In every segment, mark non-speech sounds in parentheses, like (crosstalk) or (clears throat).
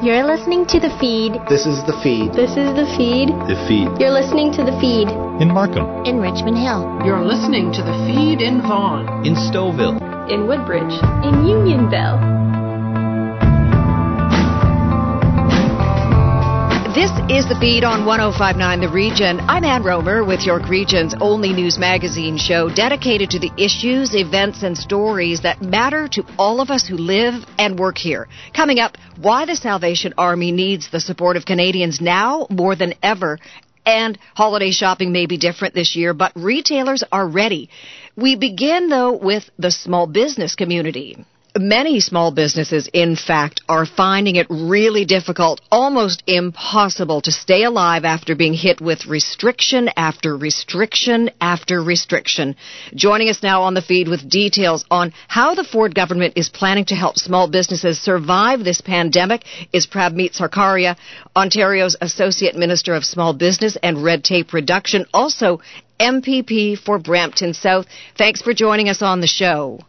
You're listening to The Feed. This is The Feed. This is The Feed. The Feed. You're listening to The Feed. In Markham. In Richmond Hill. You're listening to The Feed in Vaughan. In Stouffville. In Woodbridge. In Unionville. This is the feed on 1059 The Region. I'm Ann Romer with York Region's only news magazine show dedicated to the issues, events, and stories that matter to all of us who live and work here. Coming up, why the Salvation Army needs the support of Canadians now more than ever. And holiday shopping may be different this year, but retailers are ready. We begin though with the small business community. Many small businesses, in fact, are finding it really difficult, almost impossible to stay alive after being hit with restriction after restriction after restriction. Joining us now on the feed with details on how the Ford government is planning to help small businesses survive this pandemic is Prabmeet Sarkaria, Ontario's Associate Minister of Small Business and Red Tape Reduction, also MPP for Brampton South. Thanks for joining us on the show.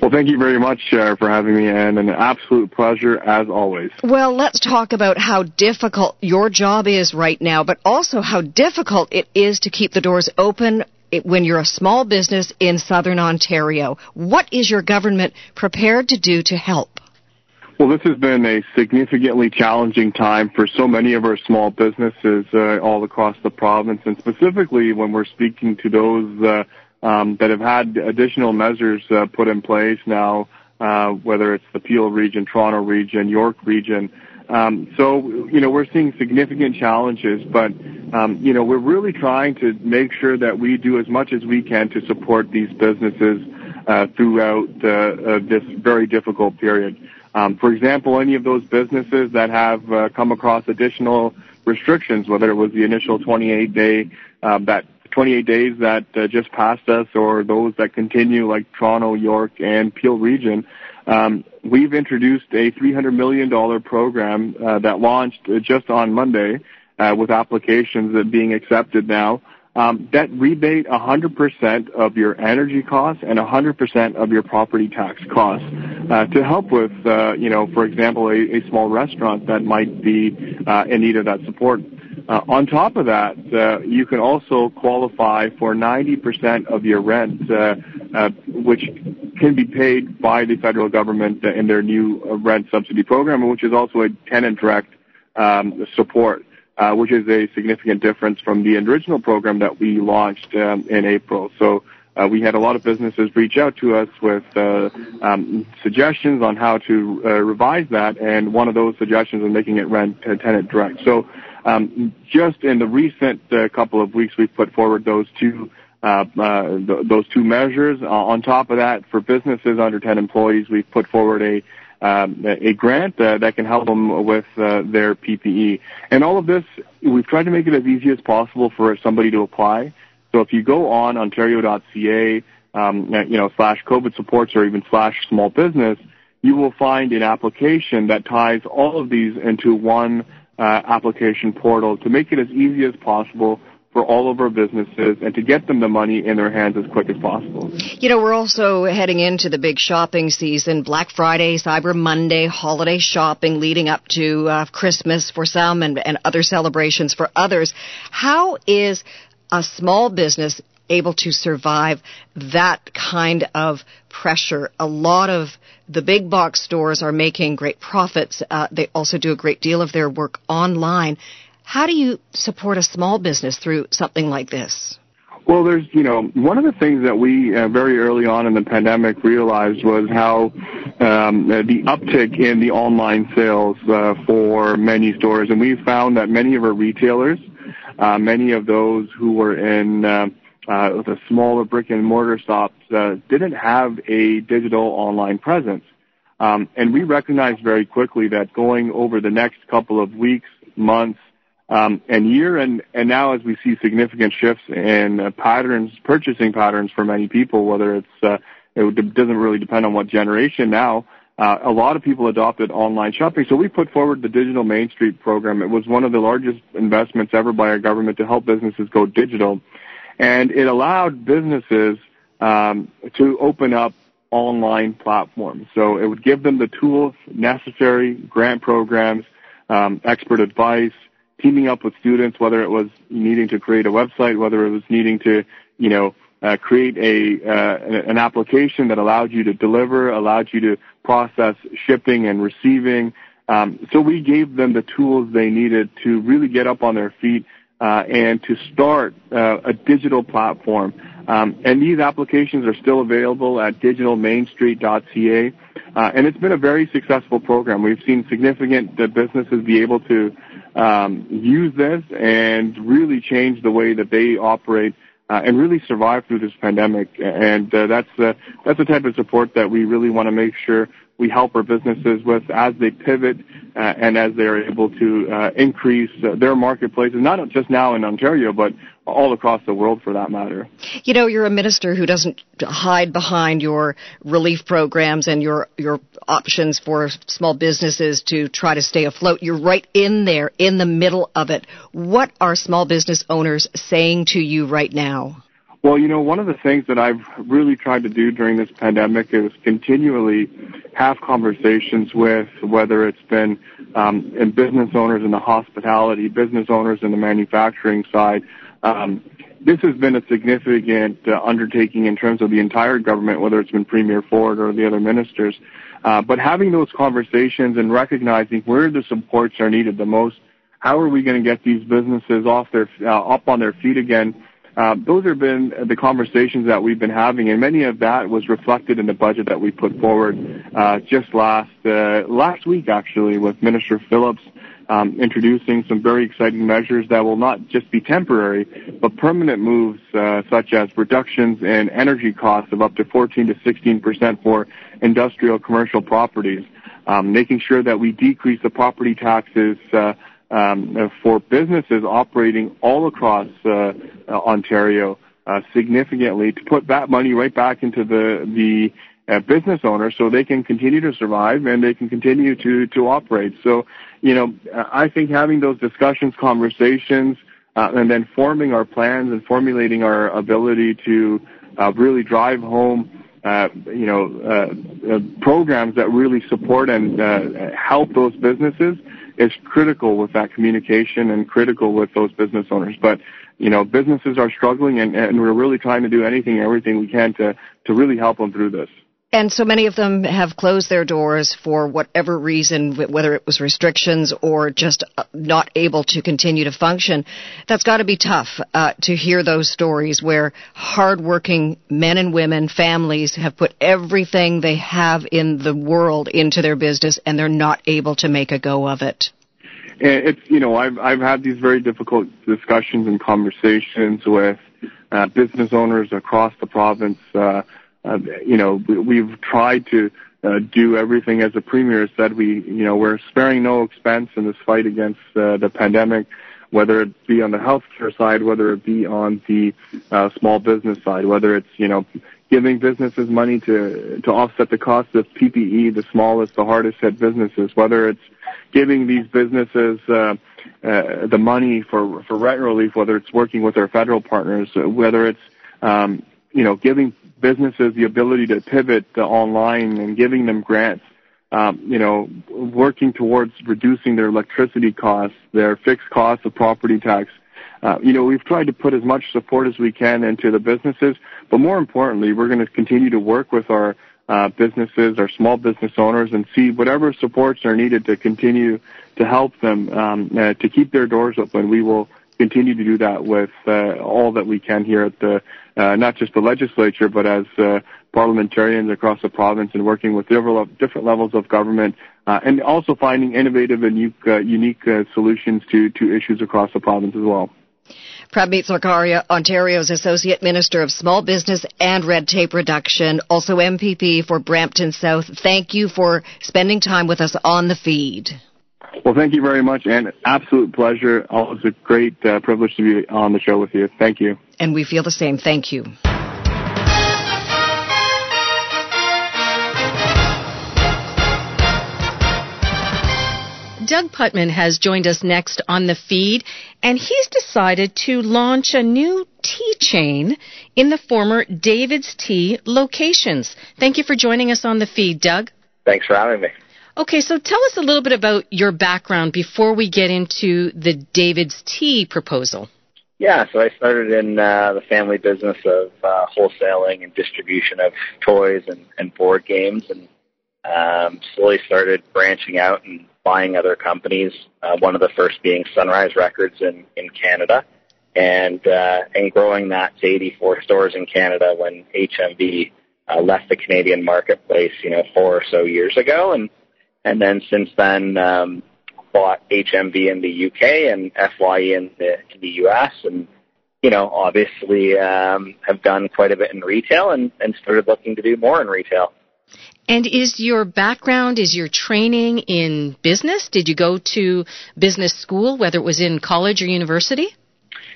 Well, thank you very much uh, for having me, and an absolute pleasure as always. Well, let's talk about how difficult your job is right now, but also how difficult it is to keep the doors open when you're a small business in southern Ontario. What is your government prepared to do to help? Well, this has been a significantly challenging time for so many of our small businesses uh, all across the province, and specifically when we're speaking to those uh, um, that have had additional measures uh, put in place now, uh, whether it's the Peel region, Toronto region, York region. Um, so, you know, we're seeing significant challenges, but, um, you know, we're really trying to make sure that we do as much as we can to support these businesses uh, throughout uh, uh, this very difficult period. Um, for example, any of those businesses that have uh, come across additional restrictions, whether it was the initial 28 day um, that 28 days that uh, just passed us or those that continue like Toronto, York, and Peel region, um, we've introduced a $300 million program uh, that launched just on Monday uh, with applications that being accepted now. Um, that rebate 100% of your energy costs and 100% of your property tax costs uh, to help with, uh, you know, for example, a, a small restaurant that might be uh, in need of that support. Uh, on top of that, uh, you can also qualify for 90% of your rent, uh, uh, which can be paid by the federal government in their new rent subsidy program, which is also a tenant direct um, support, uh, which is a significant difference from the original program that we launched um, in April. So uh, we had a lot of businesses reach out to us with uh, um, suggestions on how to uh, revise that, and one of those suggestions was making it rent uh, tenant direct. So um, just in the recent uh, couple of weeks, we've put forward those two uh, uh, th- those two measures. Uh, on top of that, for businesses under 10 employees, we've put forward a um, a grant uh, that can help them with uh, their PPE. And all of this, we've tried to make it as easy as possible for somebody to apply. So if you go on Ontario.ca, um, you know, slash COVID supports or even slash small business, you will find an application that ties all of these into one application portal to make it as easy as possible for all of our businesses and to get them the money in their hands as quick as possible. You know, we're also heading into the big shopping season, Black Friday, Cyber Monday, holiday shopping leading up to uh, Christmas for some and, and other celebrations for others. How is a small business able to survive that kind of pressure. A lot of the big box stores are making great profits. Uh, they also do a great deal of their work online. How do you support a small business through something like this? Well, there's, you know, one of the things that we uh, very early on in the pandemic realized was how um, the uptick in the online sales uh, for many stores, and we found that many of our retailers, uh, many of those who were in uh, uh, the smaller brick and mortar shops uh, didn't have a digital online presence. Um, and we recognized very quickly that going over the next couple of weeks, months, um, and year, and, and now as we see significant shifts in uh, patterns, purchasing patterns for many people, whether it's, uh, it doesn't really depend on what generation now, uh, a lot of people adopted online shopping. So we put forward the Digital Main Street program. It was one of the largest investments ever by our government to help businesses go digital and it allowed businesses um, to open up online platforms. So it would give them the tools necessary, grant programs, um, expert advice, teaming up with students, whether it was needing to create a website, whether it was needing to, you know, uh, create a uh, an application that allowed you to deliver, allowed you to process shipping and receiving. Um, so we gave them the tools they needed to really get up on their feet and to start uh, a digital platform. Um, and these applications are still available at digitalmainstreet.ca. Uh, and it's been a very successful program. We've seen significant uh, businesses be able to um, use this and really change the way that they operate uh, and really survive through this pandemic. And uh, that's uh, that's the type of support that we really want to make sure we help our businesses with as they pivot uh, and as they are able to uh, increase uh, their marketplaces, not just now in Ontario, but all across the world for that matter. You know, you're a minister who doesn't hide behind your relief programs and your your options for small businesses to try to stay afloat. You're right in there in the middle of it. What are small business owners saying to you right now? Well, you know, one of the things that I've really tried to do during this pandemic is continually have conversations with whether it's been um, in business owners in the hospitality, business owners in the manufacturing side. Um, this has been a significant uh, undertaking in terms of the entire government, whether it's been Premier Ford or the other ministers. Uh, but having those conversations and recognizing where the supports are needed the most, how are we going to get these businesses off their uh, up on their feet again? Those have been the conversations that we've been having, and many of that was reflected in the budget that we put forward just last last week, actually, with Minister Phillips um, introducing some very exciting measures that will not just be temporary, but permanent moves, uh, such as reductions in energy costs of up to 14 to 16 percent for industrial commercial properties, um, making sure that we decrease the property taxes. Uh, um, for businesses operating all across uh, uh, Ontario uh, significantly to put that money right back into the the uh, business owners so they can continue to survive and they can continue to to operate. So, you know, I think having those discussions, conversations, uh, and then forming our plans and formulating our ability to uh, really drive home. Uh, you know, uh, uh, programs that really support and uh, help those businesses is critical with that communication and critical with those business owners. But you know, businesses are struggling, and, and we're really trying to do anything, everything we can to to really help them through this. And so many of them have closed their doors for whatever reason, whether it was restrictions or just uh, not able to continue to function. That's got to be tough uh, to hear those stories where hardworking men and women, families have put everything they have in the world into their business and they're not able to make a go of it. And It's you know I've I've had these very difficult discussions and conversations with uh, business owners across the province. Uh, you know, we've tried to uh, do everything as the premier said. We, you know, we're sparing no expense in this fight against uh, the pandemic, whether it be on the healthcare side, whether it be on the uh, small business side, whether it's, you know, giving businesses money to to offset the cost of PPE, the smallest, the hardest hit businesses, whether it's giving these businesses uh, uh, the money for for rent relief, whether it's working with our federal partners, whether it's um, you know giving businesses the ability to pivot to online and giving them grants, um, you know, working towards reducing their electricity costs, their fixed costs of property tax. Uh, you know, we've tried to put as much support as we can into the businesses, but more importantly, we're going to continue to work with our uh, businesses, our small business owners, and see whatever supports are needed to continue to help them um, uh, to keep their doors open. We will continue to do that with uh, all that we can here at the uh, not just the legislature, but as uh, parliamentarians across the province and working with different, levels of government, uh, and also finding innovative and unique, uh, unique uh, solutions to, to issues across the province as well. Prabmeet Sarkaria, Ontario's Associate Minister of Small Business and Red Tape Reduction, also MPP for Brampton South. Thank you for spending time with us on the feed. Well, thank you very much, and absolute pleasure. Always a great uh, privilege to be on the show with you. Thank you. And we feel the same. Thank you. Doug Putman has joined us next on the feed, and he's decided to launch a new tea chain in the former David's Tea locations. Thank you for joining us on the feed, Doug. Thanks for having me. Okay, so tell us a little bit about your background before we get into the David's Tea proposal. Yeah, so I started in uh, the family business of uh, wholesaling and distribution of toys and, and board games, and um, slowly started branching out and buying other companies. Uh, one of the first being Sunrise Records in in Canada, and uh, and growing that to 84 stores in Canada when HMV uh, left the Canadian marketplace, you know, four or so years ago, and and then since then um, bought HMV in the UK and FYE in the in the US, and you know, obviously um, have done quite a bit in retail and and started looking to do more in retail. And is your background, is your training in business? Did you go to business school, whether it was in college or university?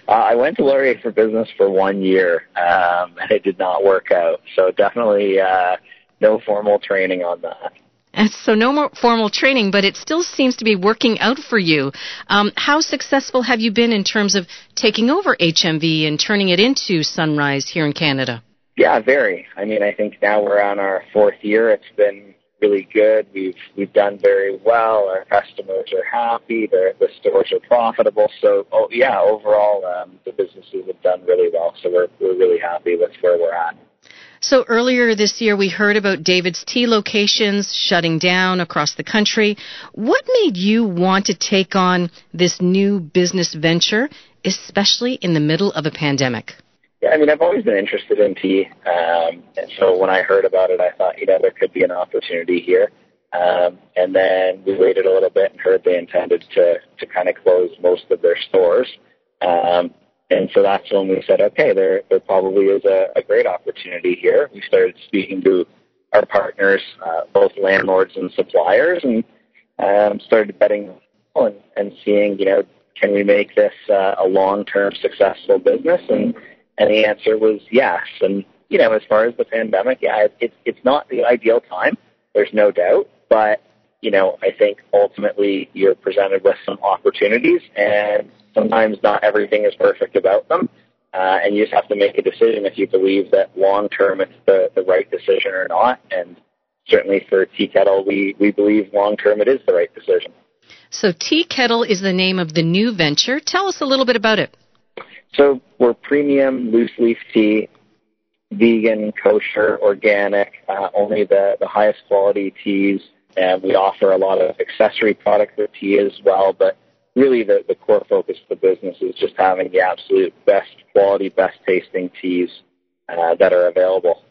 Uh, I went to Laurier for business for one year, um, and it did not work out. So definitely uh, no formal training on that. And so no more formal training, but it still seems to be working out for you. Um, how successful have you been in terms of taking over HMV and turning it into Sunrise here in Canada? Yeah, very. I mean, I think now we're on our fourth year. It's been really good. We've we've done very well. Our customers are happy. The the stores are profitable. So, oh yeah, overall, um, the businesses have done really well. So we're we're really happy with where we're at. So earlier this year, we heard about David's Tea locations shutting down across the country. What made you want to take on this new business venture, especially in the middle of a pandemic? Yeah, I mean, I've always been interested in tea, um, and so when I heard about it, I thought, you know, there could be an opportunity here. Um, and then we waited a little bit and heard they intended to to kind of close most of their stores. Um, and so that's when we said, okay, there there probably is a, a great opportunity here. We started speaking to our partners, uh, both landlords and suppliers, and um, started betting and, and seeing, you know, can we make this uh, a long-term successful business? And and the answer was yes. And, you know, as far as the pandemic, yeah, it's, it's not the ideal time. There's no doubt. But, you know, I think ultimately you're presented with some opportunities and sometimes not everything is perfect about them. Uh, and you just have to make a decision if you believe that long term it's the, the right decision or not. And certainly for T. Kettle, we, we believe long term it is the right decision. So T. Kettle is the name of the new venture. Tell us a little bit about it. So we're premium loose leaf tea, vegan, kosher, organic, uh, only the, the highest quality teas. And we offer a lot of accessory products with tea as well. But really the, the core focus of the business is just having the absolute best quality, best tasting teas uh, that are available.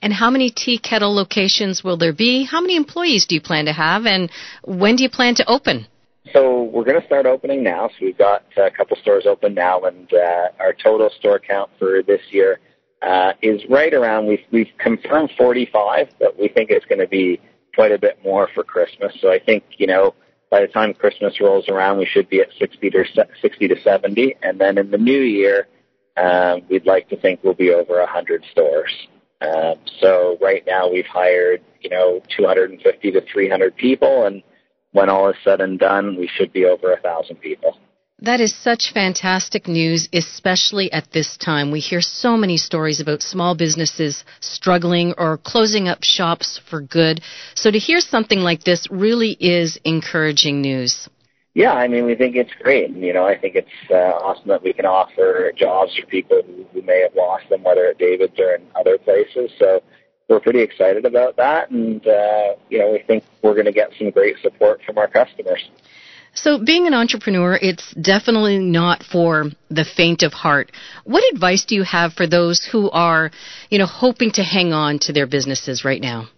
And how many T. Kettle locations will there be? How many employees do you plan to have? And when do you plan to open? So we're going to start opening now. So we've got a couple stores open now, and uh, our total store count for this year uh, is right around. We've we've confirmed 45, but we think it's going to be quite a bit more for Christmas. So I think you know by the time Christmas rolls around, we should be at 60 to 60 to 70, and then in the new year, um, we'd like to think we'll be over 100 stores. Um, so right now we've hired you know 250 to 300 people, and when all is said and done, we should be over a thousand people. That is such fantastic news, especially at this time. We hear so many stories about small businesses struggling or closing up shops for good. So to hear something like this really is encouraging news. Yeah, I mean, we think it's great. You know, I think it's uh, awesome that we can offer jobs for people who, who may have lost them, whether at David's or in other places. So we're pretty excited about that, and uh, you know we think we're going to get some great support from our customers. So, being an entrepreneur, it's definitely not for the faint of heart. What advice do you have for those who are, you know, hoping to hang on to their businesses right now?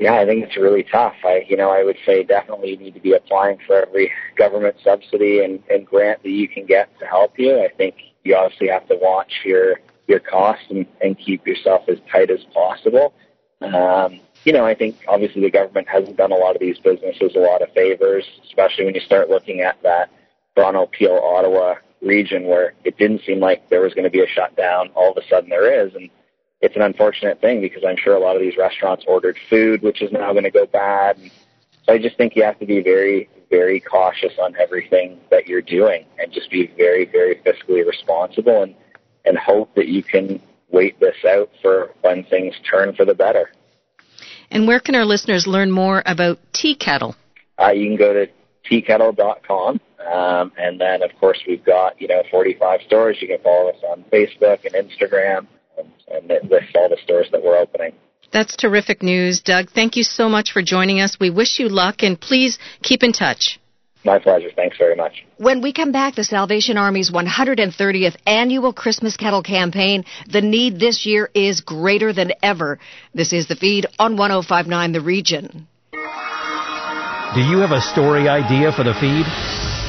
Yeah, I think it's really tough. I, you know, I would say definitely you need to be applying for every (laughs) government subsidy and, and grant that you can get to help you. I think you obviously have to watch your your costs and, and keep yourself as tight as possible. Um, you know, I think obviously the government hasn't done a lot of these businesses a lot of favors, especially when you start looking at that Toronto, Peel, Ottawa region where it didn't seem like there was going to be a shutdown. All of a sudden there is, and it's an unfortunate thing because I'm sure a lot of these restaurants ordered food, which is now going to go bad. So I just think you have to be very, very cautious on everything that you're doing and just be very, very fiscally responsible and, and hope that you can wait this out for when things turn for the better. And where can our listeners learn more about T. Kettle? Uh, you can go to teakettle.com. Um, and then, of course, we've got, you know, 45 stores. You can follow us on Facebook and Instagram and, and it lists all the stores that we're opening. That's terrific news, Doug. Thank you so much for joining us. We wish you luck and please keep in touch. My pleasure. Thanks very much. When we come back, the Salvation Army's 130th annual Christmas Kettle campaign, the need this year is greater than ever. This is the feed on 1059 The Region. Do you have a story idea for the feed?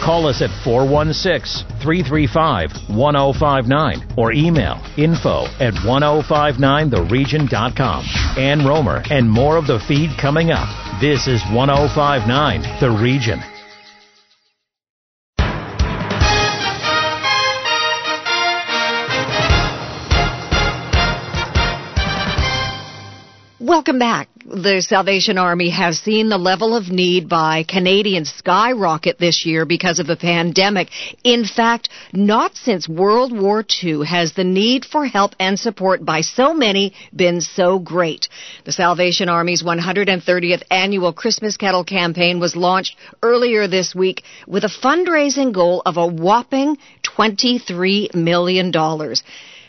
Call us at 416-335-1059 or email info at 1059theregion.com. Ann Romer and more of the feed coming up. This is 1059 The Region. Welcome back. The Salvation Army has seen the level of need by Canadians skyrocket this year because of the pandemic. In fact, not since World War II has the need for help and support by so many been so great. The Salvation Army's 130th annual Christmas Kettle campaign was launched earlier this week with a fundraising goal of a whopping $23 million.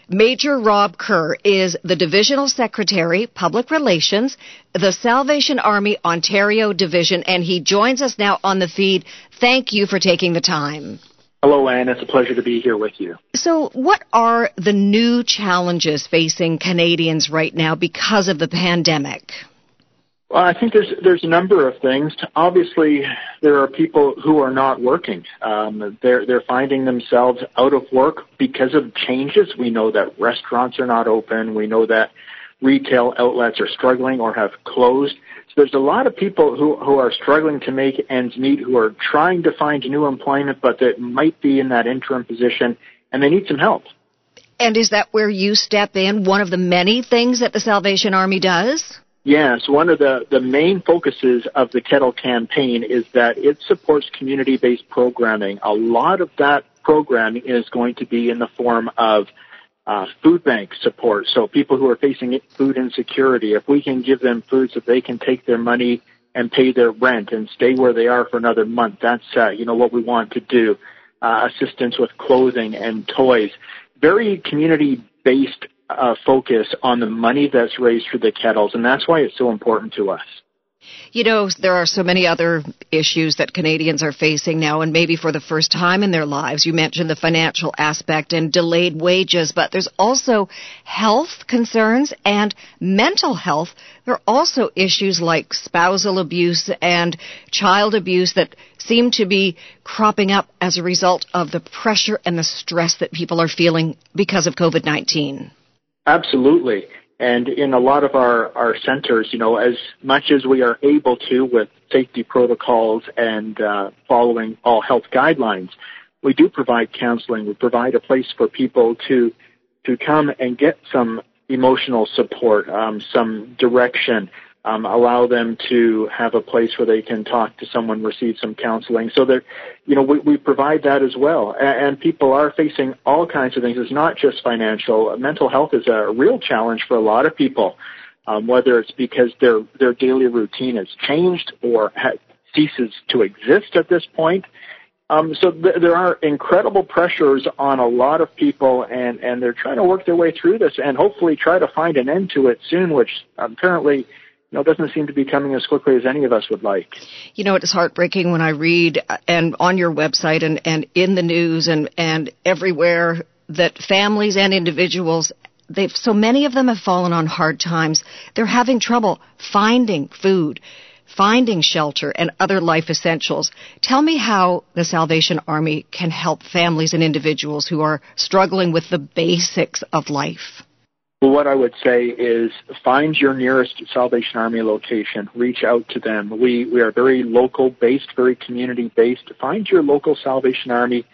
Major Rob Kerr is the Divisional Secretary, Public Relations, the Salvation Army Ontario Division, and he joins us now on the feed. Thank you for taking the time. Hello, Anne. It's a pleasure to be here with you. So, what are the new challenges facing Canadians right now because of the pandemic? Well, I think there's there's a number of things. Obviously, there are people who are not working. Um, they're they're finding themselves out of work because of changes. We know that restaurants are not open. We know that retail outlets are struggling or have closed. So there's a lot of people who who are struggling to make ends meet, who are trying to find new employment, but that might be in that interim position, and they need some help. And is that where you step in? One of the many things that the Salvation Army does? Yes, one of the, the main focuses of the Kettle campaign is that it supports community based programming. A lot of that programming is going to be in the form of uh, food bank support. So people who are facing food insecurity, if we can give them food so they can take their money and pay their rent and stay where they are for another month, that's uh, you know what we want to do. Uh, assistance with clothing and toys. Very community based uh, focus on the money that's raised for the kettles, and that's why it's so important to us. You know, there are so many other issues that Canadians are facing now, and maybe for the first time in their lives. You mentioned the financial aspect and delayed wages, but there's also health concerns and mental health. There are also issues like spousal abuse and child abuse that seem to be cropping up as a result of the pressure and the stress that people are feeling because of COVID 19. Absolutely. And in a lot of our, our centers, you know, as much as we are able to with safety protocols and uh, following all health guidelines, we do provide counseling. We provide a place for people to to come and get some emotional support, um, some direction, um, allow them to have a place where they can talk to someone, receive some counseling. So that, you know, we, we provide that as well. And, and people are facing all kinds of things. It's not just financial. Mental health is a real challenge for a lot of people, um, whether it's because their their daily routine has changed or ha- ceases to exist at this point. Um, so th- there are incredible pressures on a lot of people, and and they're trying to work their way through this, and hopefully try to find an end to it soon, which apparently you know, doesn't seem to be coming as quickly as any of us would like. You know, it's heartbreaking when I read uh, and on your website and, and in the news and, and everywhere that families and individuals they've so many of them have fallen on hard times. They're having trouble finding food, finding shelter and other life essentials. Tell me how the Salvation Army can help families and individuals who are struggling with the basics of life. Well, what I would say is find your nearest Salvation Army location. Reach out to them. We we are very local based, very community based. Find your local Salvation Army.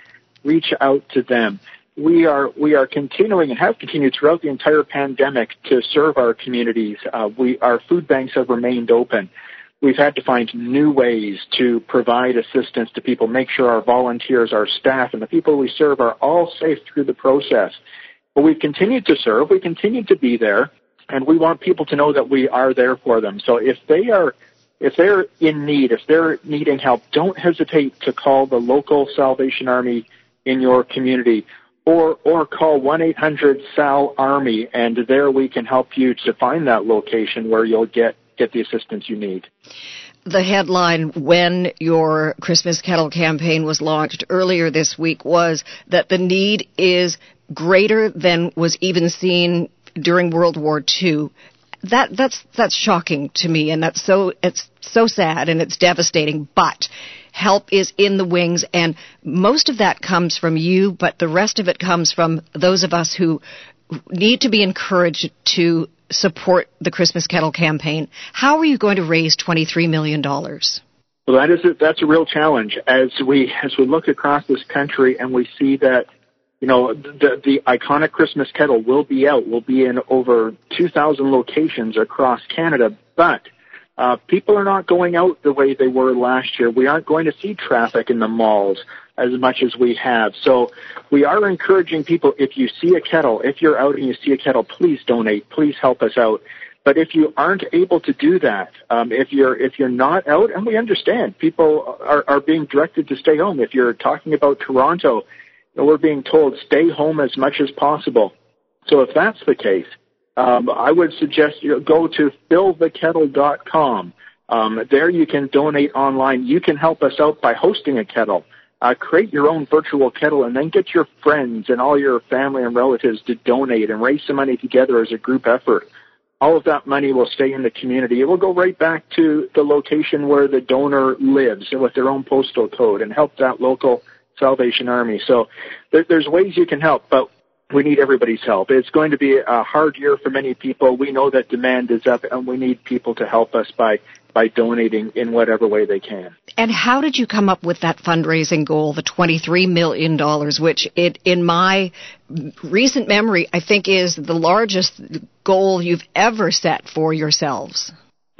Reach out to them. We are we are continuing and have continued throughout the entire pandemic to serve our communities. Uh, we our food banks have remained open. we've had to find new ways to provide assistance to people, make sure our volunteers, our staff, and the people we serve are all safe through the process. But we've continued to serve, we continue to be there, and we want people to know that we are there for them. So if they are if they're in need, if they're needing help, don't hesitate to call the local Salvation Army in your community or or call 1-800-SAL-ARMY and there we can help you to find that location where you'll get get the assistance you need. The headline when your Christmas Kettle campaign was launched earlier this week was that the need is greater than was even seen during World War II. That that's that's shocking to me and that's so it's so sad and it's devastating, but help is in the wings and most of that comes from you, but the rest of it comes from those of us who need to be encouraged to support the Christmas Kettle campaign. How are you going to raise $23 million? Well, that is a, that's a real challenge as we as we look across this country and we see that you know the the iconic Christmas kettle will be out, will be in over 2,000 locations across Canada, but uh, people are not going out the way they were last year. We aren't going to see traffic in the malls as much as we have. So we are encouraging people, if you see a kettle, if you're out and you see a kettle, please donate. Please help us out. But if you aren't able to do that, um, if you're if you're not out, and we understand people are, are being directed to stay home. If you're talking about Toronto, we're being told stay home as much as possible. So if that's the case, um, I would suggest you go to fillthekettle.com. Um, there you can donate online. You can help us out by hosting a kettle. Uh, create your own virtual kettle and then get your friends and all your family and relatives to donate and raise some money together as a group effort. All of that money will stay in the community. It will go right back to the location where the donor lives with their own postal code and help that local Salvation Army. So there, there's ways you can help, but we need everybody's help. It's going to be a hard year for many people. We know that demand is up and we need people to help us by by donating in whatever way they can. And how did you come up with that fundraising goal, the $23 million, which it, in my recent memory, I think is the largest goal you've ever set for yourselves?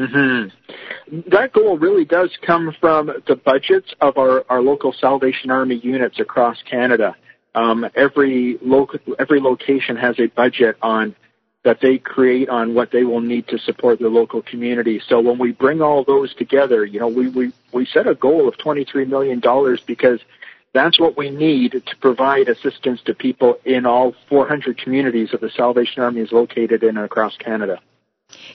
Mm-hmm. That goal really does come from the budgets of our, our local Salvation Army units across Canada. Um, every local, every location has a budget on that they create on what they will need to support their local community. So when we bring all those together, you know, we, we, we set a goal of $23 million because that's what we need to provide assistance to people in all 400 communities that the Salvation Army is located in across Canada.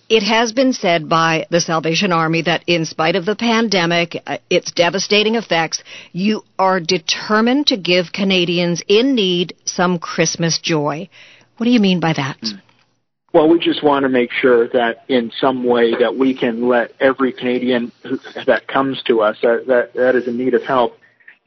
It has been said by the Salvation Army that in spite of the pandemic, uh, its devastating effects, you are determined to give Canadians in need some Christmas joy. What do you mean by that? Mm. Well, we just want to make sure that in some way that we can let every Canadian that comes to us that, that that is in need of help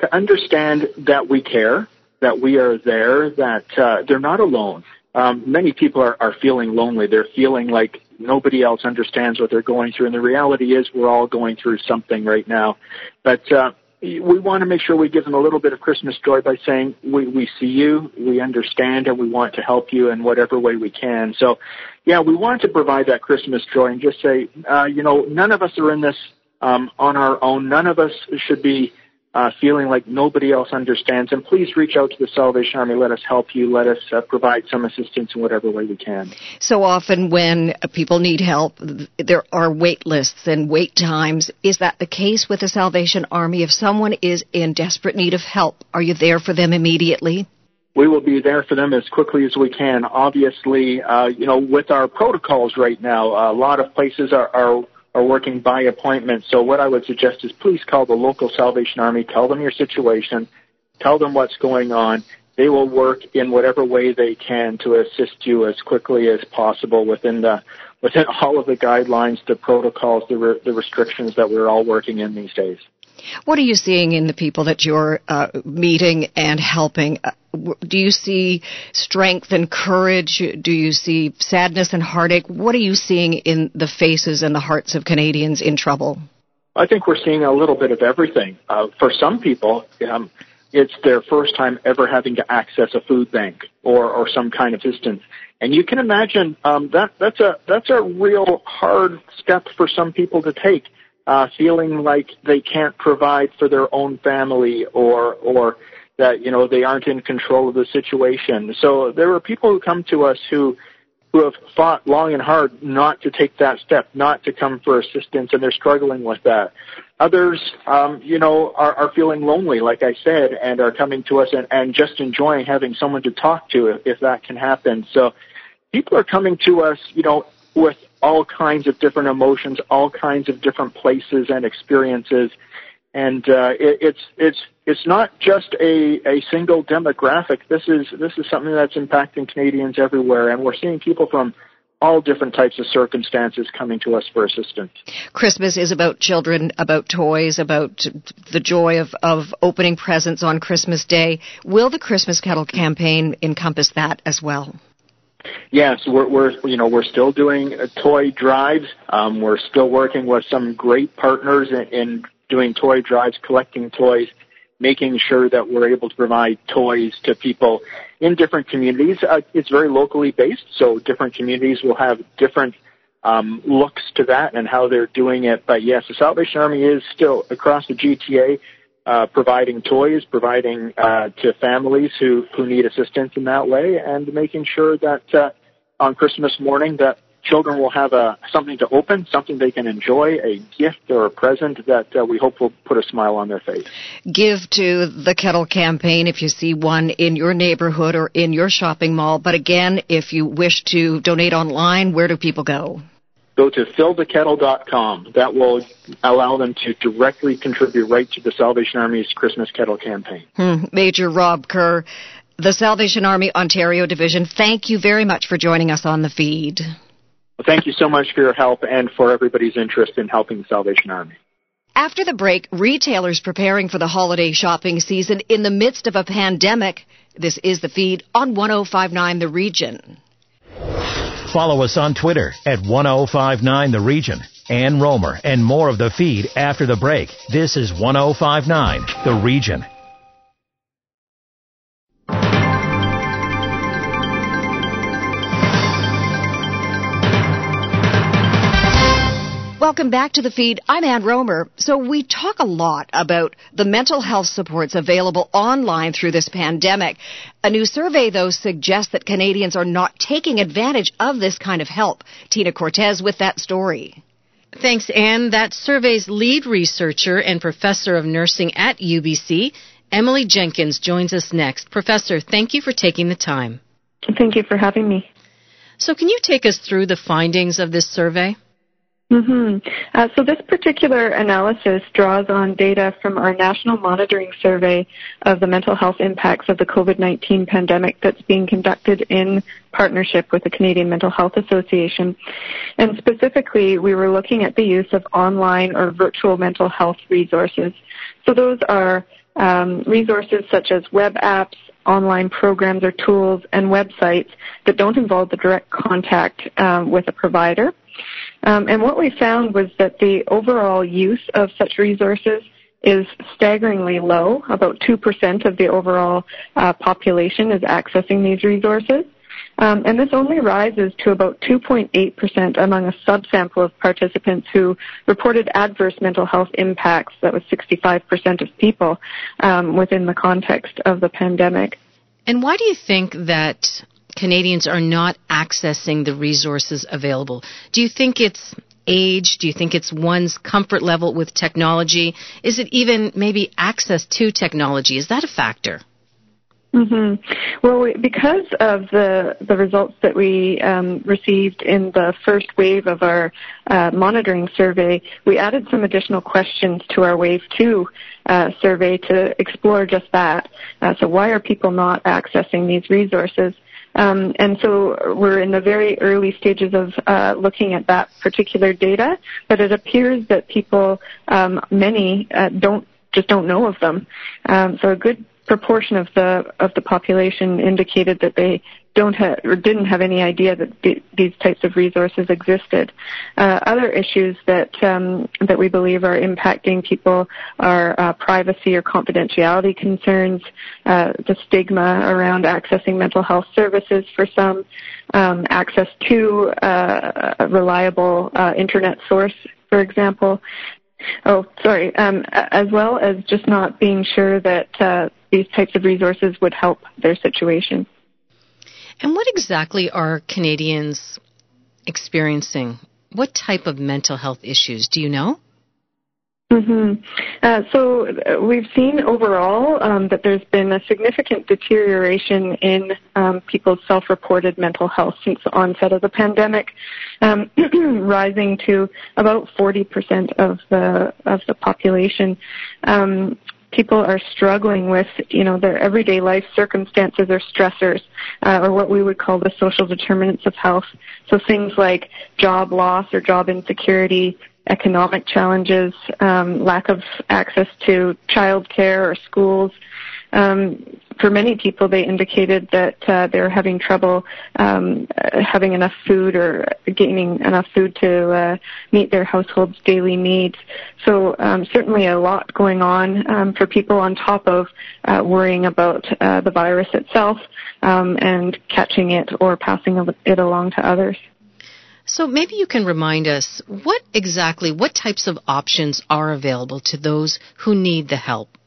to understand that we care, that we are there, that uh, they're not alone. Um, many people are, are feeling lonely. They're feeling like nobody else understands what they're going through, and the reality is we're all going through something right now. But uh, we want to make sure we give them a little bit of Christmas joy by saying we, we see you, we understand, and we want to help you in whatever way we can. So, yeah, we want to provide that Christmas joy and just say, uh, you know, none of us are in this um, on our own. None of us should be uh, feeling like nobody else understands, and please reach out to the Salvation Army. Let us help you. Let us uh, provide some assistance in whatever way we can. So often, when people need help, there are wait lists and wait times. Is that the case with the Salvation Army? If someone is in desperate need of help, are you there for them immediately? we will be there for them as quickly as we can. Obviously, uh, you know, with our protocols right now, a lot of places are, are are working by appointment. So what I would suggest is please call the local Salvation Army, tell them your situation, tell them what's going on. They will work in whatever way they can to assist you as quickly as possible within the within (laughs) all of the guidelines, the protocols, the re- the restrictions that we're all working in these days. What are you seeing in the people that you're uh, meeting and helping? Uh, do you see strength and courage? Do you see sadness and heartache? What are you seeing in the faces and the hearts of Canadians in trouble? I think we're seeing a little bit of everything. Uh, for some people, um, it's their first time ever having to access a food bank or, or some kind of assistance. And you can imagine um, that that's a that's a real hard step for some people to take uh, feeling like they can't provide for their own family or or that you know they aren't in control of the situation. So there are people who come to us who who have fought long and hard not to take that step, not to come for assistance, and they're struggling with that. Others, um, you know, are, are feeling lonely, like I said, and are coming to us and, and just enjoying having someone to talk to if, if that can happen. So people are coming to us, you know, with all kinds of different emotions, all kinds of different places and experiences. And uh, it, it's it's it's not just a, a single demographic. This is this is something that's impacting Canadians everywhere, and we're seeing people from all different types of circumstances coming to us for assistance. Christmas is about children, about toys, about the joy of, of opening presents on Christmas Day. Will the Christmas Kettle campaign encompass that as well? Yes, we're, we're you know we're still doing uh, toy drives. Um, we're still working with some great partners in, in doing toy drives, collecting toys, making sure that we're able to provide toys to people in different communities. Uh, it's very locally based, so different communities will have different um, looks to that and how they're doing it. But yes, the Salvation Army is still across the GTA uh, providing toys, providing uh, to families who, who need assistance in that way, and making sure that uh, on Christmas morning that children will have a something to open, something they can enjoy, a gift or a present that uh, we hope will put a smile on their face. Give to the Kettle campaign if you see one in your neighborhood or in your shopping mall. But again, if you wish to donate online, where do people go? Go to fillthekettle.com. That will allow them to directly contribute right to the Salvation Army's Christmas Kettle campaign. Hmm. Major Rob Kerr, the Salvation Army Ontario Division, thank you very much for joining us on the feed. Well, thank you so much for your help and for everybody's interest in helping the Salvation Army. After the break, retailers preparing for the holiday shopping season in the midst of a pandemic. This is the feed on 1059 The Region. Follow us on Twitter at 1059 The Region. Ann Romer and more of the feed after the break. This is 1059 The Region. Welcome back to the feed. I'm Ann Romer. So we talk a lot about the mental health supports available online through this pandemic. A new survey, though, suggests that Canadians are not taking advantage of this kind of help. Tina Cortez with that story. Thanks, Ann. That survey's lead researcher and professor of nursing at UBC, Emily Jenkins, joins us next. Professor, thank you for taking the time. Thank you for having me. So, can you take us through the findings of this survey? Mm-hmm. Uh, so this particular analysis draws on data from our national monitoring survey of the mental health impacts of the COVID-19 pandemic that's being conducted in partnership with the Canadian Mental Health Association. And specifically, we were looking at the use of online or virtual mental health resources. So those are um, resources such as web apps, online programs or tools, and websites that don't involve the direct contact um, with a provider. Um, and what we found was that the overall use of such resources is staggeringly low. About 2% of the overall uh, population is accessing these resources. Um, and this only rises to about 2.8% among a subsample of participants who reported adverse mental health impacts. That was 65% of people um, within the context of the pandemic. And why do you think that Canadians are not accessing the resources available. Do you think it's age? Do you think it's one's comfort level with technology? Is it even maybe access to technology? Is that a factor? Mm-hmm. Well, we, because of the the results that we um, received in the first wave of our uh, monitoring survey, we added some additional questions to our wave two uh, survey to explore just that. Uh, so, why are people not accessing these resources? Um, and so we're in the very early stages of uh, looking at that particular data, but it appears that people, um, many, uh, don't just don't know of them. Um, so a good proportion of the of the population indicated that they don't have or didn't have any idea that th- these types of resources existed. Uh, other issues that um, that we believe are impacting people are uh, privacy or confidentiality concerns, uh, the stigma around accessing mental health services for some, um, access to uh, a reliable uh, internet source, for example, Oh, sorry. Um, as well as just not being sure that uh, these types of resources would help their situation. And what exactly are Canadians experiencing? What type of mental health issues do you know? Mm-hmm. Uh, so uh, we've seen overall um, that there's been a significant deterioration in um, people's self-reported mental health since the onset of the pandemic, um, (clears throat) rising to about 40% of the of the population. People are struggling with, you know, their everyday life circumstances or stressors, uh, or what we would call the social determinants of health. So things like job loss or job insecurity, economic challenges, um, lack of access to childcare or schools. Um, for many people, they indicated that uh, they're having trouble um, having enough food or gaining enough food to uh, meet their household's daily needs. So um, certainly a lot going on um, for people on top of uh, worrying about uh, the virus itself um, and catching it or passing it along to others. So maybe you can remind us what exactly, what types of options are available to those who need the help?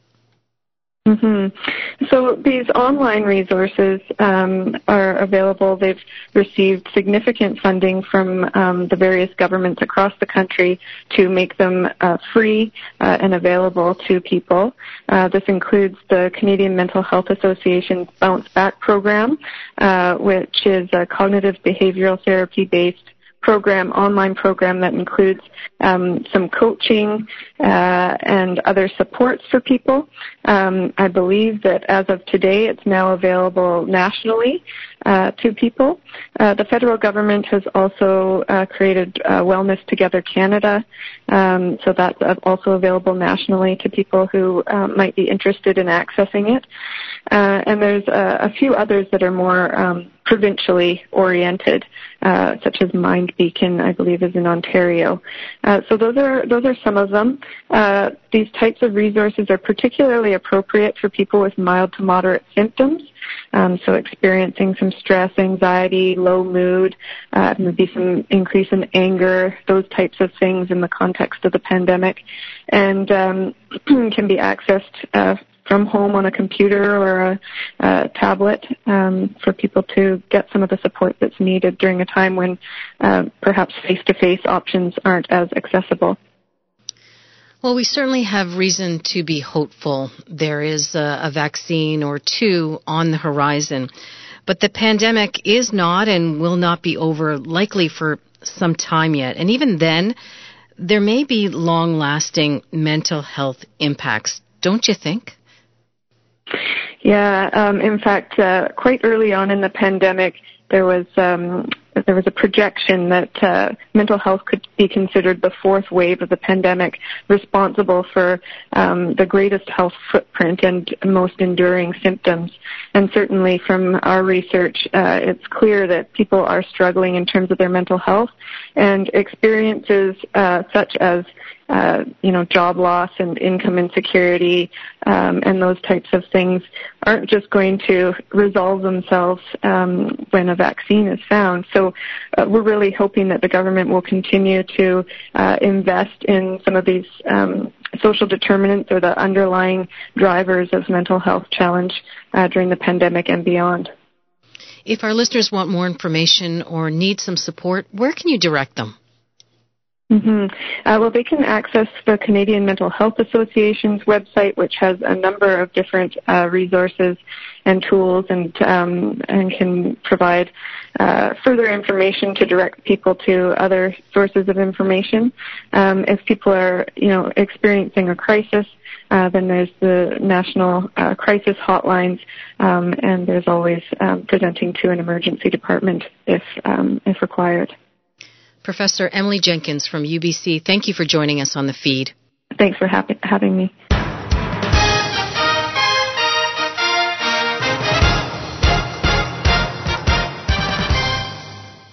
Mm-hmm. So these online resources um, are available. They've received significant funding from um, the various governments across the country to make them uh, free uh, and available to people. Uh, this includes the Canadian Mental Health Association's Bounce Back program, uh, which is a cognitive behavioral therapy based program, online program that includes um, some coaching uh, and other supports for people. Um, I believe that as of today, it's now available nationally uh, to people. Uh, the federal government has also uh, created uh, Wellness Together Canada, um, so that's also available nationally to people who uh, might be interested in accessing it. Uh, and there's a few others that are more um, provincially oriented, uh, such as MindBeacon, I believe, is in Ontario. Uh, so those are those are some of them. Uh, these types of resources are particularly appropriate for people with mild to moderate symptoms. Um, so experiencing some stress, anxiety, low mood, uh, maybe some increase in anger, those types of things in the context of the pandemic, and um, (clears throat) can be accessed uh, from home on a computer or a, a tablet um, for people to get some of the support that's needed during a time when uh, perhaps face-to-face options aren't as accessible. Well, we certainly have reason to be hopeful. There is a, a vaccine or two on the horizon. But the pandemic is not and will not be over likely for some time yet. And even then, there may be long lasting mental health impacts, don't you think? Yeah, um, in fact, uh, quite early on in the pandemic, there was um, there was a projection that uh, mental health could be considered the fourth wave of the pandemic, responsible for um, the greatest health footprint and most enduring symptoms. And certainly, from our research, uh, it's clear that people are struggling in terms of their mental health, and experiences uh, such as uh, you know, job loss and income insecurity um, and those types of things aren't just going to resolve themselves um, when a vaccine is found. So we're really hoping that the government will continue to uh, invest in some of these um, social determinants or the underlying drivers of mental health challenge uh, during the pandemic and beyond. If our listeners want more information or need some support, where can you direct them? Mm-hmm. Uh, well, they can access the Canadian Mental Health Association's website, which has a number of different uh, resources and tools, and um, and can provide uh, further information to direct people to other sources of information. Um, if people are, you know, experiencing a crisis, uh, then there's the national uh, crisis hotlines, um, and there's always um, presenting to an emergency department if um, if required. Professor Emily Jenkins from UBC, thank you for joining us on the feed. Thanks for ha- having me.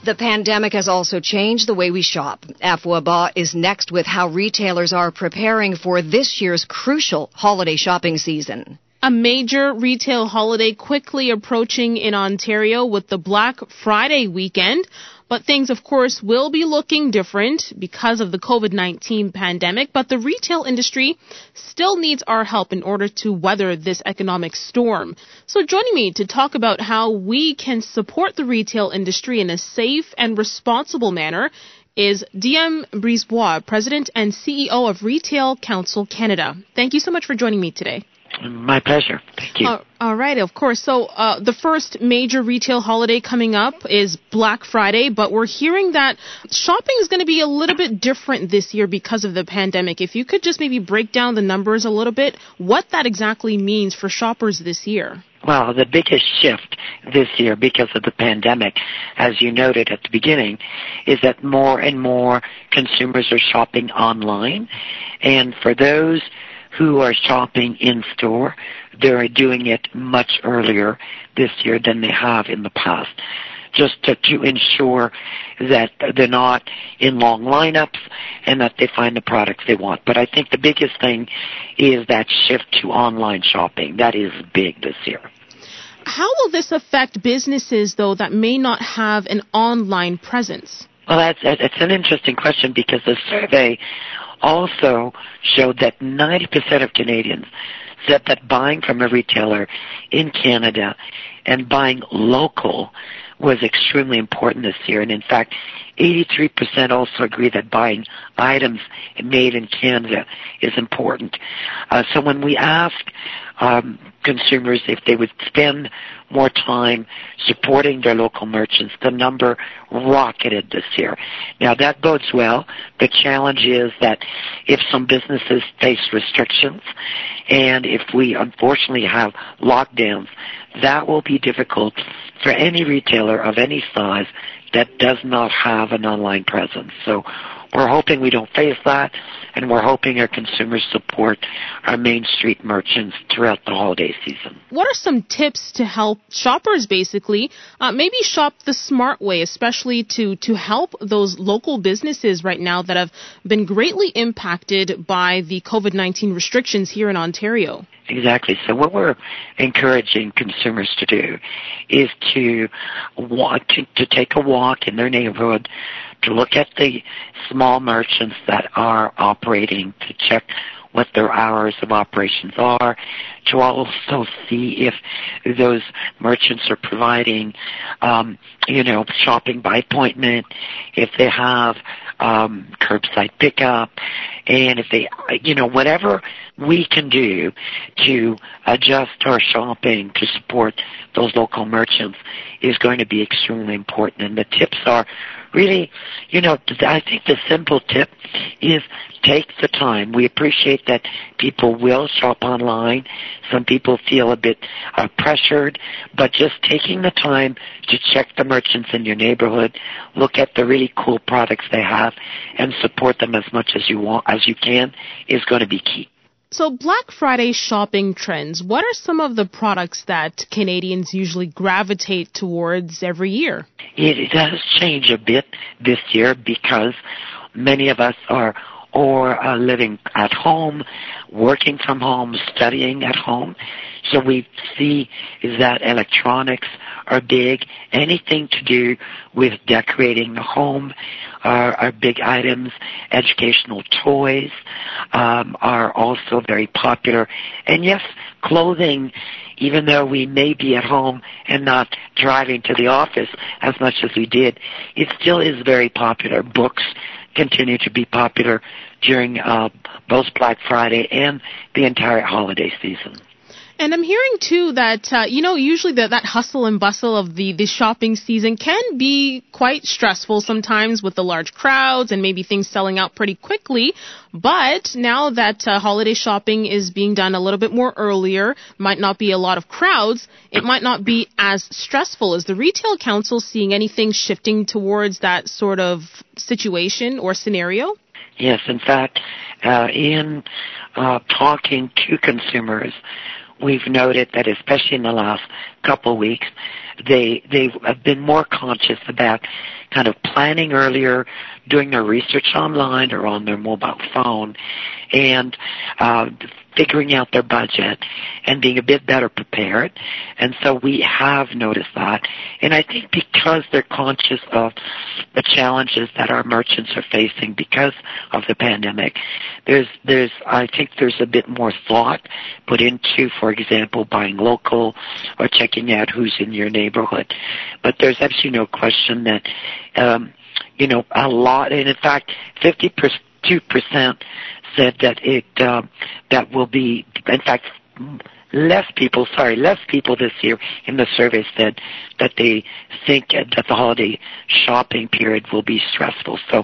The pandemic has also changed the way we shop. Afua Ba is next with how retailers are preparing for this year's crucial holiday shopping season. A major retail holiday quickly approaching in Ontario with the Black Friday weekend. But things, of course, will be looking different because of the COVID-19 pandemic. But the retail industry still needs our help in order to weather this economic storm. So joining me to talk about how we can support the retail industry in a safe and responsible manner is Diane Brisebois, President and CEO of Retail Council Canada. Thank you so much for joining me today. My pleasure. Thank you. Uh, all right, of course. So uh, the first major retail holiday coming up is Black Friday, but we're hearing that shopping is going to be a little bit different this year because of the pandemic. If you could just maybe break down the numbers a little bit, what that exactly means for shoppers this year. Well, the biggest shift this year because of the pandemic, as you noted at the beginning, is that more and more consumers are shopping online. And for those who are shopping in store, they're doing it much earlier this year than they have in the past just to, to ensure that they're not in long lineups and that they find the products they want. But I think the biggest thing is that shift to online shopping. That is big this year. How will this affect businesses, though, that may not have an online presence? Well, that's, that's an interesting question because the survey also showed that 90% of Canadians said that buying from a retailer in Canada and buying local was extremely important this year. And in fact, 83% also agree that buying items made in Canada is important. Uh, so when we ask um, consumers if they would spend more time supporting their local merchants, the number rocketed this year. Now that bodes well. The challenge is that if some businesses face restrictions and if we unfortunately have lockdowns, that will be difficult for any retailer of any size that does not have an online presence. So we're hoping we don't face that, and we're hoping our consumers support our Main Street merchants throughout the holiday season. What are some tips to help shoppers basically uh, maybe shop the smart way, especially to, to help those local businesses right now that have been greatly impacted by the COVID 19 restrictions here in Ontario? Exactly. So what we're encouraging consumers to do is to walk, to, take a walk in their neighborhood, to look at the small merchants that are operating, to check what their hours of operations are, to also see if those merchants are providing, um, you know, shopping by appointment, if they have um, curbside pickup, and if they, you know, whatever we can do to adjust our shopping to support those local merchants is going to be extremely important. And the tips are really, you know, I think the simple tip is take the time. We appreciate that people will shop online. Some people feel a bit uh, pressured, but just taking the time to check the merchants in your neighborhood, look at the really cool products they have, and support them as much as you want, as you can, is going to be key. So, Black Friday shopping trends, what are some of the products that Canadians usually gravitate towards every year? It does change a bit this year because many of us are or uh, living at home, working from home, studying at home. So we see that electronics are big. Anything to do with decorating the home are, are big items. Educational toys um, are also very popular. And yes, clothing, even though we may be at home and not driving to the office as much as we did, it still is very popular. Books continue to be popular during uh, both Black Friday and the entire holiday season. And I'm hearing too that uh, you know usually the, that hustle and bustle of the the shopping season can be quite stressful sometimes with the large crowds and maybe things selling out pretty quickly. But now that uh, holiday shopping is being done a little bit more earlier, might not be a lot of crowds. It might not be as stressful. Is the retail council seeing anything shifting towards that sort of situation or scenario? Yes, in fact, uh, in uh, talking to consumers we've noted that especially in the last couple weeks, they they have been more conscious about kind of planning earlier doing their research online or on their mobile phone and uh, figuring out their budget and being a bit better prepared. And so we have noticed that. And I think because they're conscious of the challenges that our merchants are facing because of the pandemic, there's, there's, I think there's a bit more thought put into, for example, buying local or checking out who's in your neighborhood. But there's absolutely no question that, um, you know, a lot, and in fact, 52% said that it uh, that will be, in fact, less people, sorry, less people this year in the survey said that they think that the holiday shopping period will be stressful. So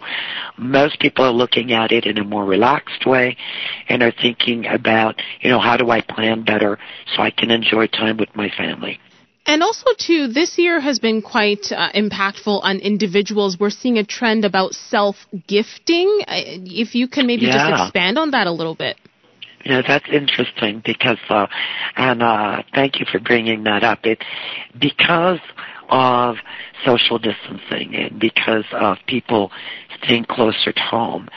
most people are looking at it in a more relaxed way and are thinking about, you know, how do I plan better so I can enjoy time with my family. And also, too, this year has been quite uh, impactful on individuals. We're seeing a trend about self gifting. If you can maybe yeah. just expand on that a little bit. Yeah, that's interesting because, uh, and uh, thank you for bringing that up. It because of social distancing and because of people staying closer to home.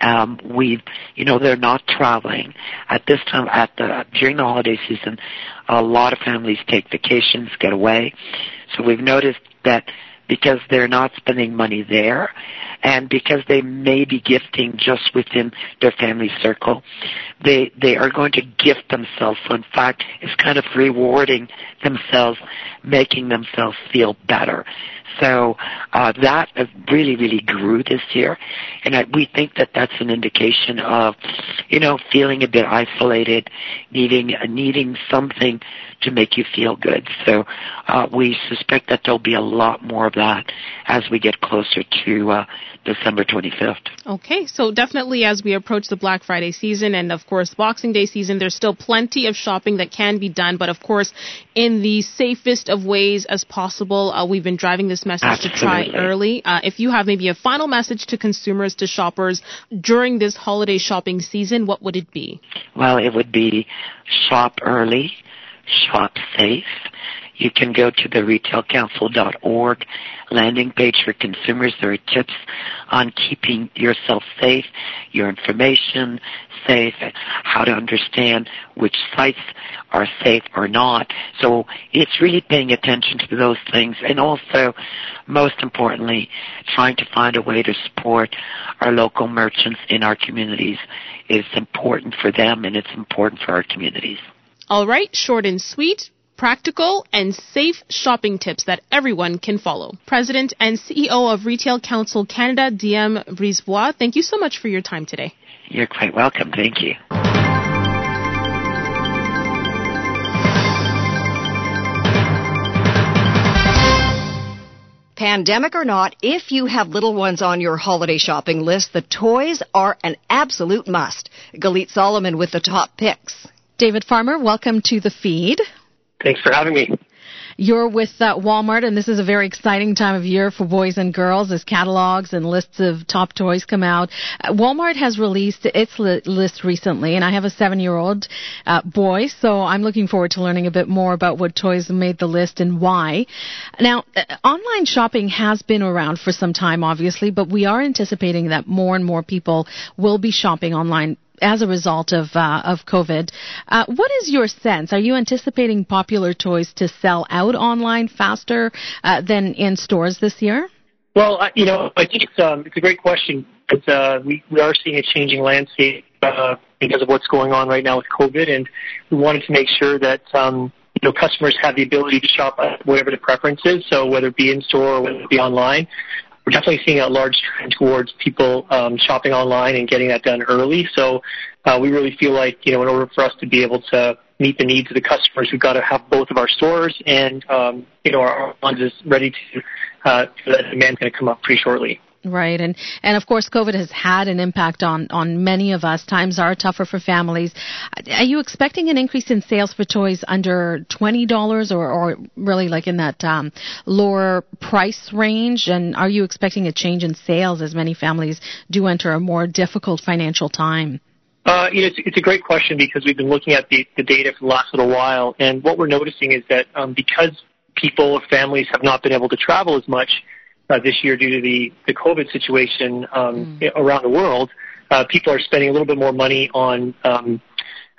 Um, we've, you know, they're not traveling at this time at the during the holiday season. A lot of families take vacations, get away. So we've noticed that because they're not spending money there and because they may be gifting just within their family circle, they, they are going to gift themselves. So in fact, it's kind of rewarding themselves, making themselves feel better. So uh, that really, really grew this year, and I, we think that that's an indication of, you know, feeling a bit isolated, needing needing something to make you feel good. So uh, we suspect that there'll be a lot more of that as we get closer to uh, December 25th. Okay, so definitely as we approach the Black Friday season and of course Boxing Day season, there's still plenty of shopping that can be done, but of course in the safest of ways as possible. Uh, we've been driving this message Absolutely. to try early. Uh, if you have maybe a final message to consumers, to shoppers during this holiday shopping season, what would it be? Well, it would be shop early, shop safe. You can go to the retailcouncil.org landing page for consumers. There are tips on keeping yourself safe, your information safe, how to understand which sites are safe or not. So it's really paying attention to those things and also, most importantly, trying to find a way to support our local merchants in our communities It's important for them and it's important for our communities. All right, short and sweet practical and safe shopping tips that everyone can follow. President and CEO of Retail Council Canada, Diane Brisebois, thank you so much for your time today. You're quite welcome. Thank you. Pandemic or not, if you have little ones on your holiday shopping list, the toys are an absolute must. Galit Solomon with the top picks. David Farmer, welcome to the feed. Thanks for having me. You're with uh, Walmart, and this is a very exciting time of year for boys and girls as catalogs and lists of top toys come out. Uh, Walmart has released its li- list recently, and I have a seven year old uh, boy, so I'm looking forward to learning a bit more about what toys made the list and why. Now, uh, online shopping has been around for some time, obviously, but we are anticipating that more and more people will be shopping online as a result of uh, of COVID. Uh, what is your sense? Are you anticipating popular toys to sell out online faster uh, than in stores this year? Well, you know, I think it's um, it's a great question. It's, uh, we we are seeing a changing landscape uh, because of what's going on right now with COVID, and we wanted to make sure that um, you know customers have the ability to shop whatever the preference is. So whether it be in store or whether it be online, we're definitely seeing a large trend towards people um, shopping online and getting that done early. So uh, we really feel like, you know, in order for us to be able to meet the needs of the customers, we've got to have both of our stores and, um, you know, our ones is ready to, uh, that demand's going to come up pretty shortly. Right, and and of course, COVID has had an impact on on many of us. Times are tougher for families. Are you expecting an increase in sales for toys under twenty dollars, or or really like in that um, lower price range? And are you expecting a change in sales as many families do enter a more difficult financial time? Uh, you know, it's, it's a great question because we've been looking at the, the data for the last little while, and what we're noticing is that um, because people or families have not been able to travel as much, uh, this year due to the, the COVID situation um, mm. around the world, uh, people are spending a little bit more money on um,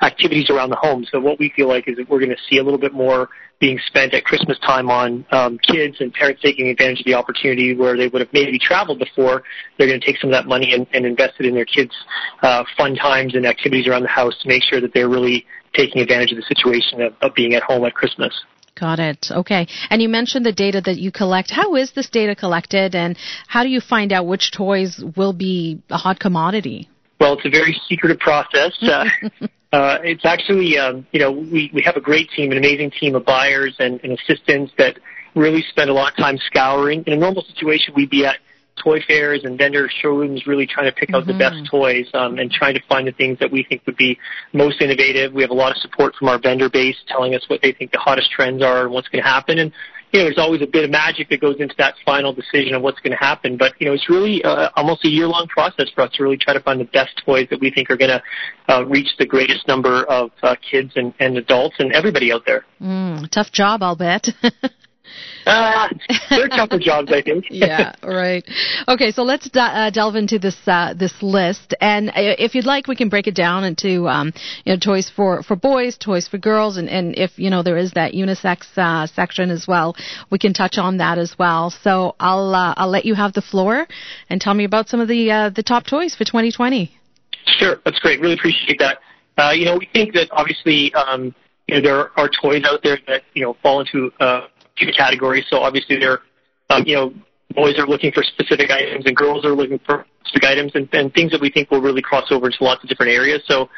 activities around the home. So what we feel like is that we're going to see a little bit more being spent at Christmas time on um, kids and parents taking advantage of the opportunity where they would have maybe traveled before. They're going to take some of that money and, and invest it in their kids' uh, fun times and activities around the house to make sure that they're really taking advantage of the situation of, of being at home at Christmas. Got it. Okay. And you mentioned the data that you collect. How is this data collected and how do you find out which toys will be a hot commodity? Well, it's a very secretive process. (laughs) Uh, uh, it's actually, um, you know, we, we have a great team, an amazing team of buyers and, and assistants that really spend a lot of time scouring. In a normal situation, we'd be at toy fairs and vendor showrooms really trying to pick out mm-hmm. the best mm-hmm. toys um, and trying to find the things that we think would be most innovative. We have a lot of support from our vendor base telling us what they think the hottest trends are and what's going to happen. And you know, there's always a bit of magic that goes into that final decision of what's going to happen. But you know, it's really uh, almost a year-long process for us to really try to find the best toys that we think are going to uh, reach the greatest number of uh, kids and, and adults and everybody out there. Mm, tough job, I'll bet. (laughs) Uh, they're tougher jobs, I think. (laughs) yeah, right. Okay, so let's d- uh, delve into this uh, this list, and uh, if you'd like, we can break it down into um, you know toys for, for boys, toys for girls, and, and if you know there is that unisex uh, section as well, we can touch on that as well. So I'll uh, I'll let you have the floor and tell me about some of the the top toys for 2020. Sure, that's great. Really appreciate that. you know, we think that obviously. Um, you know, there are toys out there that you know fall into uh, categories. So obviously, they're um, you know boys are looking for specific items and girls are looking for specific items and, and things that we think will really cross over into lots of different areas. So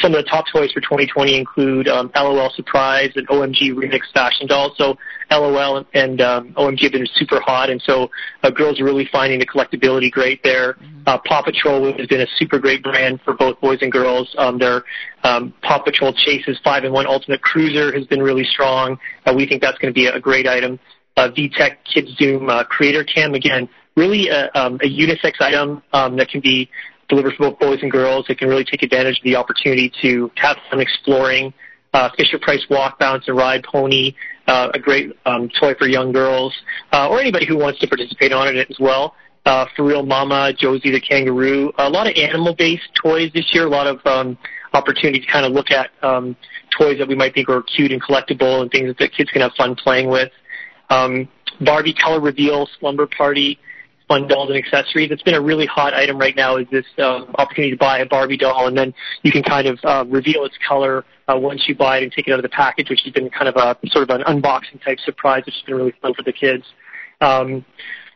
some of the top toys for 2020 include um, LOL Surprise and OMG Remix Fashion Dolls. So LOL and um, OMG have been super hot, and so uh, girls are really finding the collectability great there. Mm-hmm. Uh, Paw Patrol has been a super great brand for both boys and girls. Um, their um, Paw Patrol Chases 5 in 1 Ultimate Cruiser has been really strong. Uh, we think that's going to be a, great item VTech KidiZoom uh, Creator Cam. Again, really a, um, a unisex item um, that can be delivered for both boys and girls. It can really take advantage of the opportunity to have fun exploring. Uh, Fisher Price Walk, Bounce, and Ride Pony, uh, a great um, toy for young girls, uh, or anybody who wants to participate on it as well. Uh, FurReal Mama, Josie the Kangaroo, a lot of animal-based toys this year, a lot of um, opportunity to kind of look at um, toys that we might think are cute and collectible and things that kids can have fun playing with. Um, Barbie color reveal, slumber party, fun dolls and accessories. It's been a really hot item right now. Is this um, opportunity to buy a Barbie doll and then you can kind of uh, reveal its color uh, once you buy it and take it out of the package, which has been kind of a sort of an unboxing type surprise, which has been really fun for the kids. Um,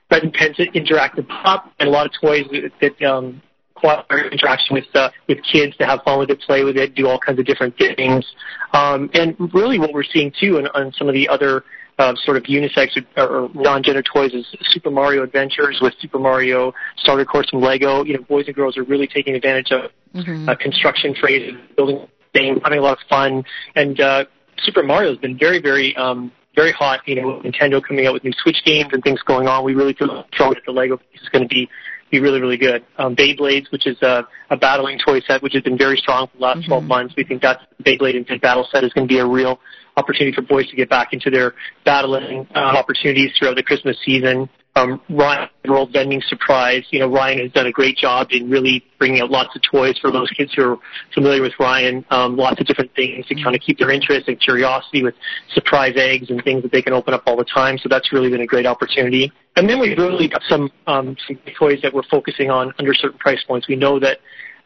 Present Pets interactive pop and a lot of toys that, that um, require interaction with uh, with kids to have fun with it, play with it, do all kinds of different things. Um, and really, what we're seeing too, on, on some of the other uh, sort of unisex or, or non-gender toys is Super Mario Adventures with Super Mario Starter Course from Lego. You know, boys and girls are really taking advantage of mm-hmm. uh, construction phrases, building things, having a lot of fun. And uh, Super Mario has been very, very um, very hot. You know, Nintendo coming out with new Switch games and things going on. We really feel strong that the Lego piece is going to be be really, really good. Um, Beyblades, which is a, a battling toy set, which has been very strong for the last mm-hmm. 12 months. We think that Beyblade and Battle set is going to be a real opportunity for boys to get back into their battling uh, opportunities throughout the Christmas season. Um, Ryan World Vending Surprise. You know, Ryan has done a great job in really bringing out lots of toys for those kids who are familiar with Ryan. Um, lots of different things to kind of keep their interest and curiosity with surprise eggs and things that they can open up all the time. So that's really been a great opportunity. And then we've really got some um, some toys that we're focusing on under certain price points. We know that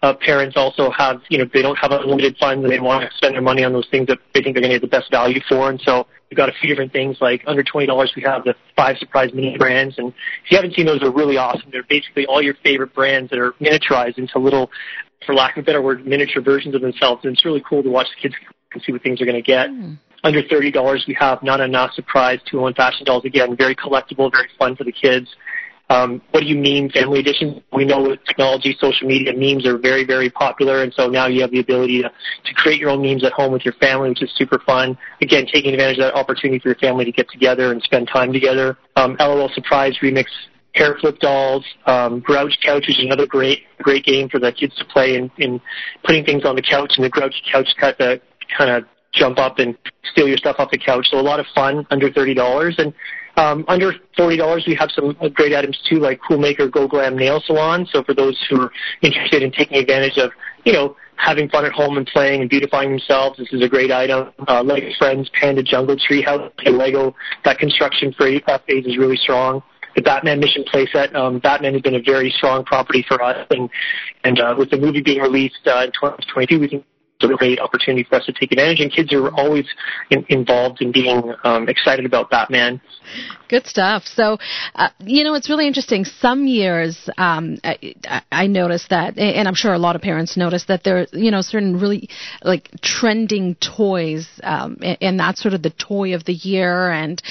uh, parents also have, you know, they don't have unlimited funds and they want to spend their money on those things that they think they're going to get the best value for. And so we've got a few different things like under $20, we have the five surprise mini brands. And if you haven't seen those, they're really awesome. They're basically all your favorite brands that are miniaturized into little, for lack of a better word, miniature versions of themselves. And it's really cool to watch the kids and see what things they're going to get. Mm. Under $30, we have Na Na Na Surprise 201 Fashion Dolls. Again, very collectible, very fun for the kids. Um, What Do You Meme family edition? We know with technology, social media, memes are very, very popular, and so now you have the ability to, to create your own memes at home with your family, which is super fun. Again, taking advantage of that opportunity for your family to get together and spend time together. Um, LOL Surprise Remix hair flip dolls, um, Grouch Couch, which is another great, great game for the kids to play in, in putting things on the couch, and the Grouch Couch cut the kind of jump up and steal your stuff off the couch. So a lot of fun under thirty dollars, and um, under forty dollars we have some great items too, like Cool Maker Go Glam Nail Salon. So for those who are interested in taking advantage of, you know, having fun at home and playing and beautifying themselves, this is a great item. Uh, Lego Friends Panda Jungle Tree House, Lego that construction phase is really strong the Batman Mission playset. Um, Batman has been a very strong property for us, and and uh, with the movie being released uh, in 2022, we it's a great opportunity for us to take advantage. And kids are always in, involved in being um, excited about Batman. Good stuff. So, uh, you know, it's really interesting. Some years, um, I, I noticed that, and I'm sure a lot of parents notice that there, you know, certain really like trending toys, um, and that's sort of the toy of the year, and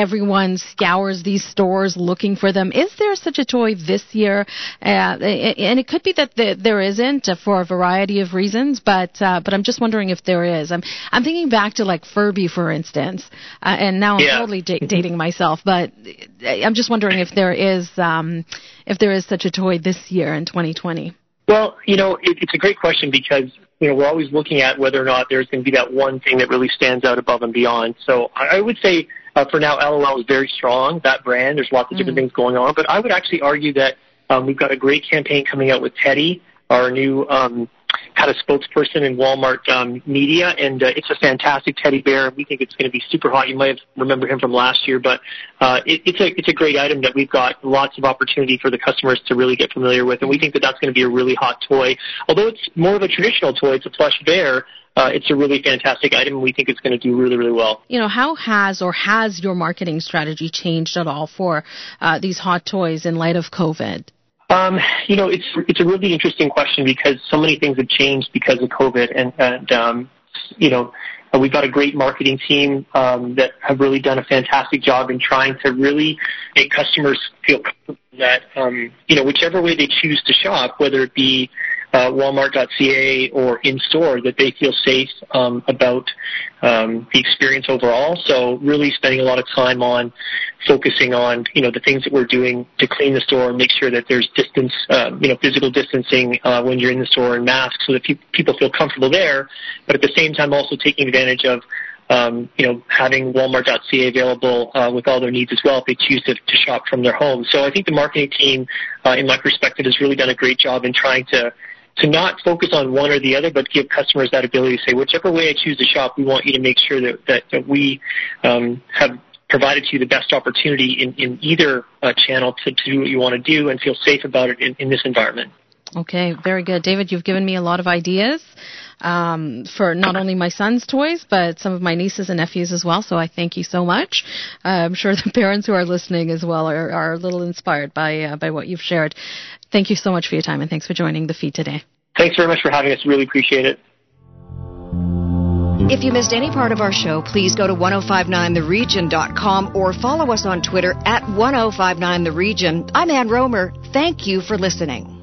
everyone scours these stores looking for them. Is there such a toy this year? Uh, and it could be that there isn't for a variety of reasons, but uh, but I'm just wondering if there is. I'm I'm thinking back to like Furby, for instance, uh, and now I'm yeah. totally da- dating myself, but I'm just wondering if there is um, if there is such a toy this year in 2020. Well, you know, it, it's a great question because you know we're always looking at whether or not there's going to be that one thing that really stands out above and beyond. So I, I would say uh, for now, LOL is very strong. That brand, there's lots of different mm-hmm. things going on, but I would actually argue that um, we've got a great campaign coming out with Teddy, our new um, kind of spokesperson in Walmart um, media, and uh, it's a fantastic teddy bear. We think it's going to be super hot. You might have remember him from last year, but uh, it, it's a it's a great item that we've got lots of opportunity for the customers to really get familiar with, and we think that that's going to be a really hot toy. Although it's more of a traditional toy, it's a plush bear. Uh, it's a really fantastic item, we think it's going to do really, really well. You know, how has or has your marketing strategy changed at all for uh, these hot toys in light of COVID? Um, you know, it's it's a really interesting question because so many things have changed because of COVID, and and um, you know, we've got a great marketing team um, that have really done a fantastic job in trying to really make customers feel comfortable that um, you know whichever way they choose to shop, whether it be uh, Walmart.ca or in store that they feel safe um, about um, the experience overall. So really spending a lot of time on focusing on you know the things that we're doing to clean the store and make sure that there's distance, uh, you know, physical distancing uh, when you're in the store and masks, so that pe- people feel comfortable there. But at the same time, also taking advantage of um, you know, having Walmart.ca available uh, with all their needs as well if they choose to, to shop from their home. So I think the marketing team, uh, in my perspective, has really done a great job in trying to to not focus on one or the other, but give customers that ability to say, whichever way I choose to shop, we want you to make sure that, that, that we um, have provided to you the best opportunity in, in either uh, channel to, to do what you want to do and feel safe about it in, in this environment. Okay, very good. David, you've given me a lot of ideas um, for not only my son's toys, but some of my nieces and nephews as well. So I thank you so much. Uh, I'm sure (laughs) the parents who are listening as well are, are a little inspired by, uh, by what you've shared. Thank you so much for your time and thanks for joining the feed today. Thanks very much for having us. Really appreciate it. If you missed any part of our show, please go to 1059theregion.com or follow us on Twitter at 1059theregion. I'm Ann Romer. Thank you for listening.